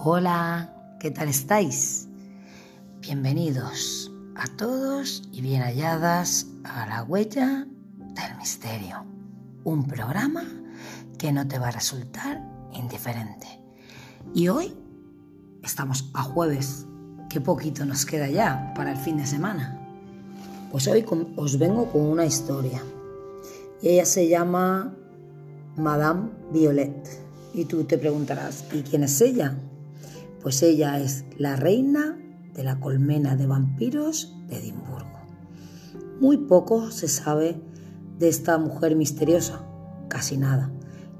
Hola, ¿qué tal estáis? Bienvenidos a todos y bien halladas a la huella del misterio, un programa que no te va a resultar indiferente. Y hoy estamos a jueves, qué poquito nos queda ya para el fin de semana. Pues hoy os vengo con una historia. Y ella se llama Madame Violet. Y tú te preguntarás, ¿y quién es ella? Pues ella es la reina de la colmena de vampiros de Edimburgo. Muy poco se sabe de esta mujer misteriosa, casi nada,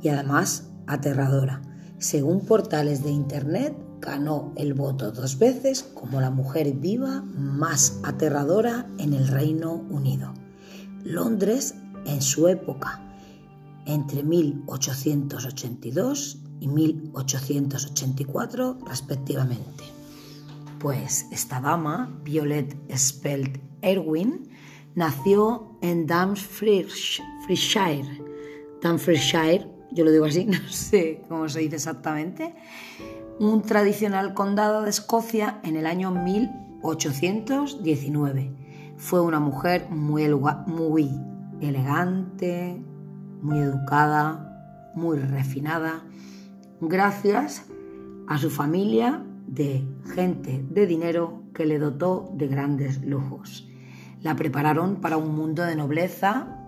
y además aterradora. Según portales de Internet, ganó el voto dos veces como la mujer viva más aterradora en el Reino Unido. Londres, en su época, entre 1882 y 1884 respectivamente. Pues esta dama, Violet Spelt Erwin, nació en Dumfriesshire. Dumfriesshire, yo lo digo así, no sé cómo se dice exactamente, un tradicional condado de Escocia en el año 1819. Fue una mujer muy, muy elegante, muy educada, muy refinada, gracias a su familia de gente de dinero que le dotó de grandes lujos. La prepararon para un mundo de nobleza,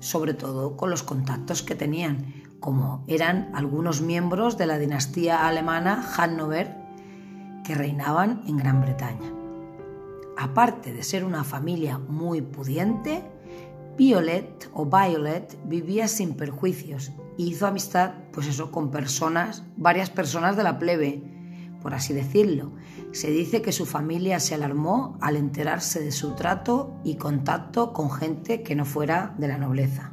sobre todo con los contactos que tenían, como eran algunos miembros de la dinastía alemana Hannover que reinaban en Gran Bretaña. Aparte de ser una familia muy pudiente, Violet o Violet vivía sin perjuicios y hizo amistad, pues eso, con personas, varias personas de la plebe, por así decirlo. Se dice que su familia se alarmó al enterarse de su trato y contacto con gente que no fuera de la nobleza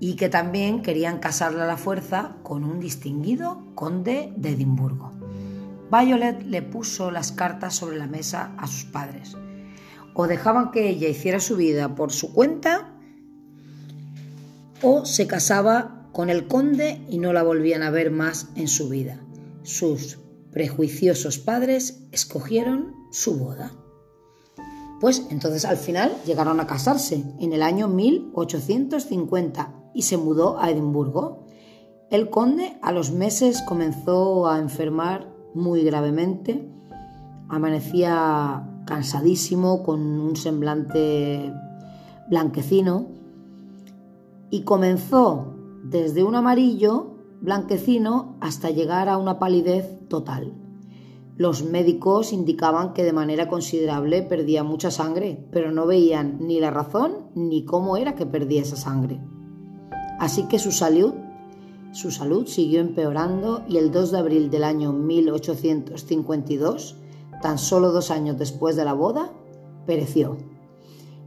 y que también querían casarla a la fuerza con un distinguido conde de Edimburgo. Violet le puso las cartas sobre la mesa a sus padres. O dejaban que ella hiciera su vida por su cuenta o se casaba con el conde y no la volvían a ver más en su vida. Sus prejuiciosos padres escogieron su boda. Pues entonces al final llegaron a casarse en el año 1850 y se mudó a Edimburgo. El conde a los meses comenzó a enfermar muy gravemente, amanecía cansadísimo, con un semblante blanquecino y comenzó desde un amarillo blanquecino hasta llegar a una palidez total. Los médicos indicaban que de manera considerable perdía mucha sangre, pero no veían ni la razón ni cómo era que perdía esa sangre. Así que su salud, su salud siguió empeorando y el 2 de abril del año 1852, tan solo dos años después de la boda, pereció.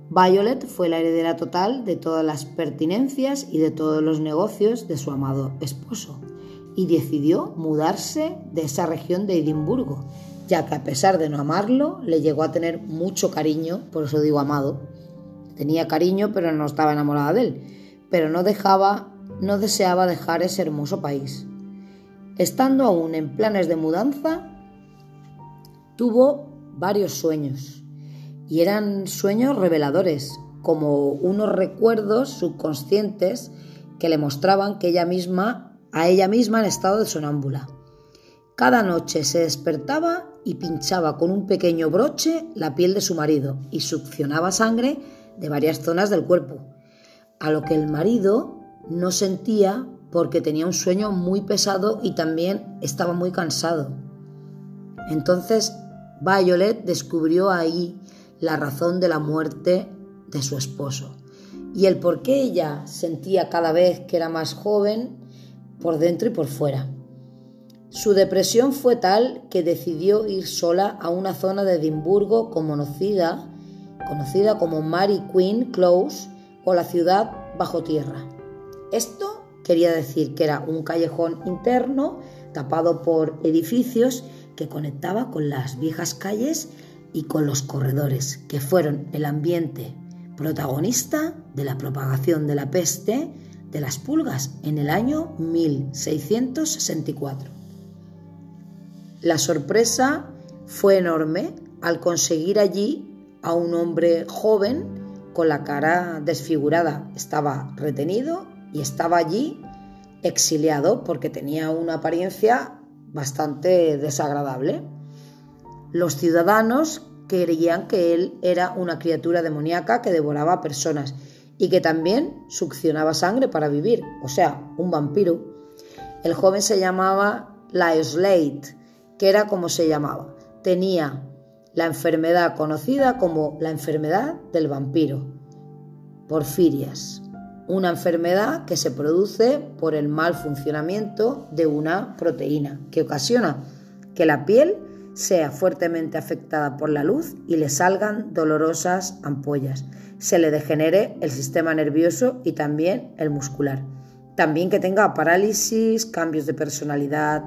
Violet fue la heredera total de todas las pertinencias y de todos los negocios de su amado esposo y decidió mudarse de esa región de Edimburgo, ya que a pesar de no amarlo, le llegó a tener mucho cariño, por eso digo amado. Tenía cariño, pero no estaba enamorada de él, pero no dejaba, no deseaba dejar ese hermoso país. Estando aún en planes de mudanza, tuvo varios sueños y eran sueños reveladores, como unos recuerdos subconscientes que le mostraban que ella misma, a ella misma en estado de sonámbula. Cada noche se despertaba y pinchaba con un pequeño broche la piel de su marido y succionaba sangre de varias zonas del cuerpo, a lo que el marido no sentía porque tenía un sueño muy pesado y también estaba muy cansado. Entonces Violet descubrió ahí la razón de la muerte de su esposo y el por qué ella sentía cada vez que era más joven por dentro y por fuera. Su depresión fue tal que decidió ir sola a una zona de Edimburgo conocida, conocida como Mary Queen Close o la ciudad bajo tierra. Esto quería decir que era un callejón interno tapado por edificios que conectaba con las viejas calles y con los corredores, que fueron el ambiente protagonista de la propagación de la peste de las pulgas en el año 1664. la sorpresa fue enorme al conseguir allí a un hombre joven con la cara desfigurada. Estaba retenido y estaba allí exiliado porque tenía una apariencia bastante desagradable. Los ciudadanos creían que él era una criatura demoníaca que devoraba personas y que también succionaba sangre para vivir, o sea, un vampiro. El joven se llamaba Slate, que era como se llamaba. Tenía la enfermedad conocida como la enfermedad del vampiro, porfirias, una enfermedad que se produce por el mal funcionamiento de una proteína que ocasiona que la piel sea fuertemente afectada por la luz y le salgan dolorosas ampollas, se le degenere el sistema nervioso y también el muscular. También que tenga parálisis, cambios de personalidad,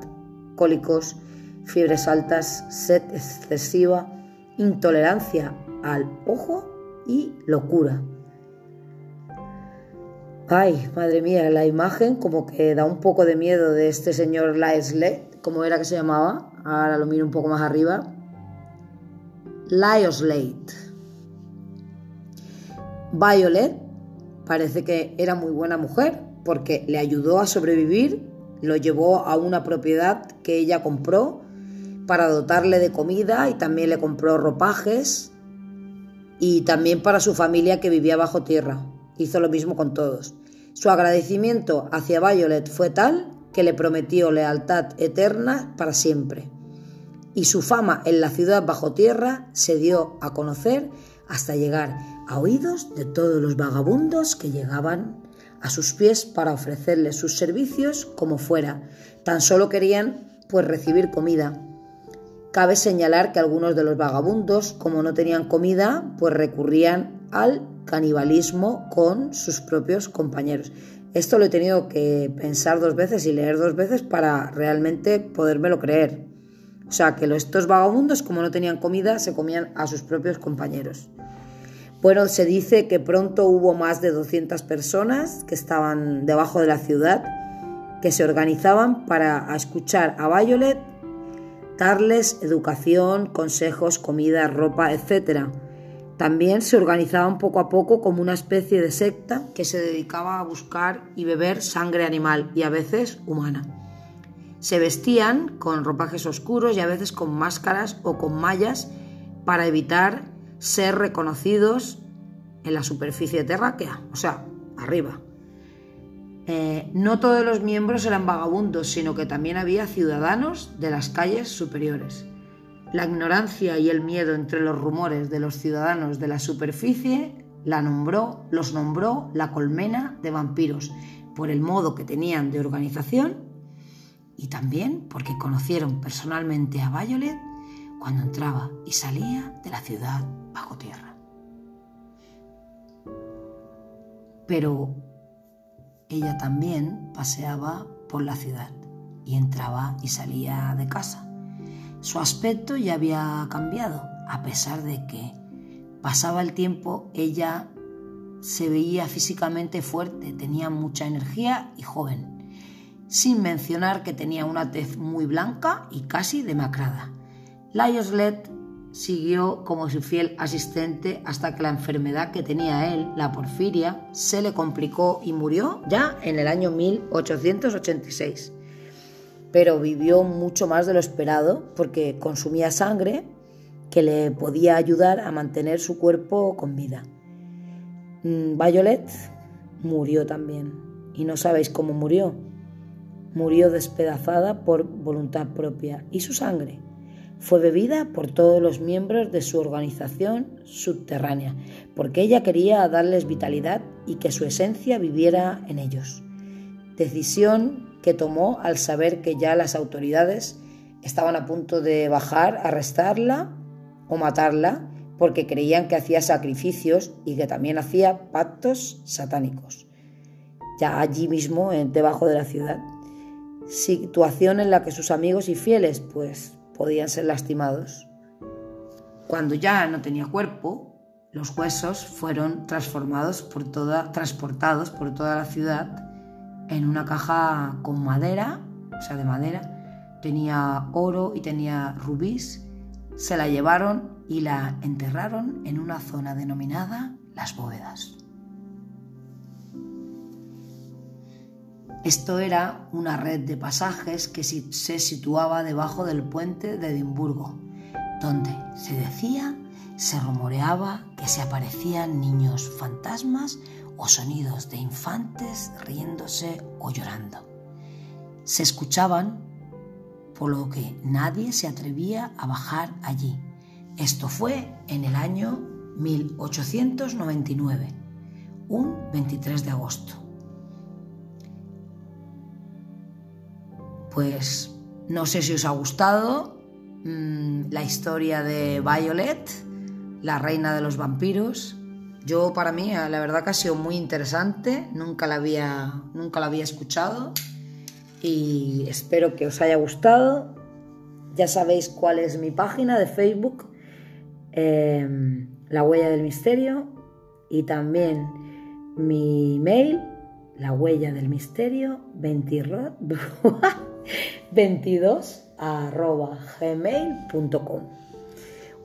cólicos, fiebres altas, sed excesiva, intolerancia al ojo y locura. Ay, madre mía, la imagen como que da un poco de miedo de este señor Laesle, como era que se llamaba, ahora lo miro un poco más arriba. Lyoslate. Violet parece que era muy buena mujer porque le ayudó a sobrevivir, lo llevó a una propiedad que ella compró para dotarle de comida y también le compró ropajes y también para su familia que vivía bajo tierra. Hizo lo mismo con todos. Su agradecimiento hacia Violet fue tal que le prometió lealtad eterna para siempre. Y su fama en la ciudad bajo tierra se dio a conocer hasta llegar a oídos de todos los vagabundos que llegaban a sus pies para ofrecerle sus servicios como fuera. Tan solo querían pues recibir comida. Cabe señalar que algunos de los vagabundos, como no tenían comida, pues recurrían al canibalismo con sus propios compañeros. Esto lo he tenido que pensar dos veces y leer dos veces para realmente podérmelo creer. O sea, que estos vagabundos, como no tenían comida, se comían a sus propios compañeros. Bueno, se dice que pronto hubo más de 200 personas que estaban debajo de la ciudad, que se organizaban para escuchar a Violet, darles educación, consejos, comida, ropa, etc. También se organizaban poco a poco como una especie de secta que se dedicaba a buscar y beber sangre animal y a veces humana. Se vestían con ropajes oscuros y a veces con máscaras o con mallas para evitar ser reconocidos en la superficie terráquea, o sea, arriba. Eh, no todos los miembros eran vagabundos, sino que también había ciudadanos de las calles superiores. La ignorancia y el miedo entre los rumores de los ciudadanos de la superficie la nombró, los nombró la colmena de vampiros, por el modo que tenían de organización y también porque conocieron personalmente a Violet cuando entraba y salía de la ciudad bajo tierra. Pero ella también paseaba por la ciudad y entraba y salía de casa su aspecto ya había cambiado, a pesar de que pasaba el tiempo, ella se veía físicamente fuerte, tenía mucha energía y joven, sin mencionar que tenía una tez muy blanca y casi demacrada. Lyoslet siguió como su fiel asistente hasta que la enfermedad que tenía él, la porfiria, se le complicó y murió ya en el año 1886 pero vivió mucho más de lo esperado porque consumía sangre que le podía ayudar a mantener su cuerpo con vida. Mm, Violet murió también y no sabéis cómo murió. Murió despedazada por voluntad propia y su sangre fue bebida por todos los miembros de su organización subterránea, porque ella quería darles vitalidad y que su esencia viviera en ellos. Decisión que tomó al saber que ya las autoridades estaban a punto de bajar, arrestarla o matarla porque creían que hacía sacrificios y que también hacía pactos satánicos. Ya allí mismo, debajo de la ciudad. Situación en la que sus amigos y fieles pues podían ser lastimados. Cuando ya no tenía cuerpo, los huesos fueron transformados por toda, transportados por toda la ciudad en una caja con madera, o sea, de madera, tenía oro y tenía rubíes, se la llevaron y la enterraron en una zona denominada las bóvedas. Esto era una red de pasajes que se situaba debajo del puente de Edimburgo, donde se decía, se rumoreaba que se aparecían niños fantasmas o sonidos de infantes riéndose o llorando. Se escuchaban, por lo que nadie se atrevía a bajar allí. Esto fue en el año 1899, un 23 de agosto. Pues no sé si os ha gustado mm, la historia de Violet, la reina de los vampiros. Yo para mí la verdad que ha sido muy interesante, nunca la había, nunca la había escuchado y espero que os haya gustado. Ya sabéis cuál es mi página de Facebook, em, La Huella del Misterio, y también mi mail, la huella del misterio 22 gmail.com.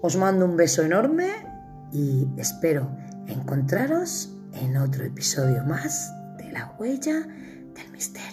Os mando un beso enorme y espero encontraros en otro episodio más de La Huella del Misterio.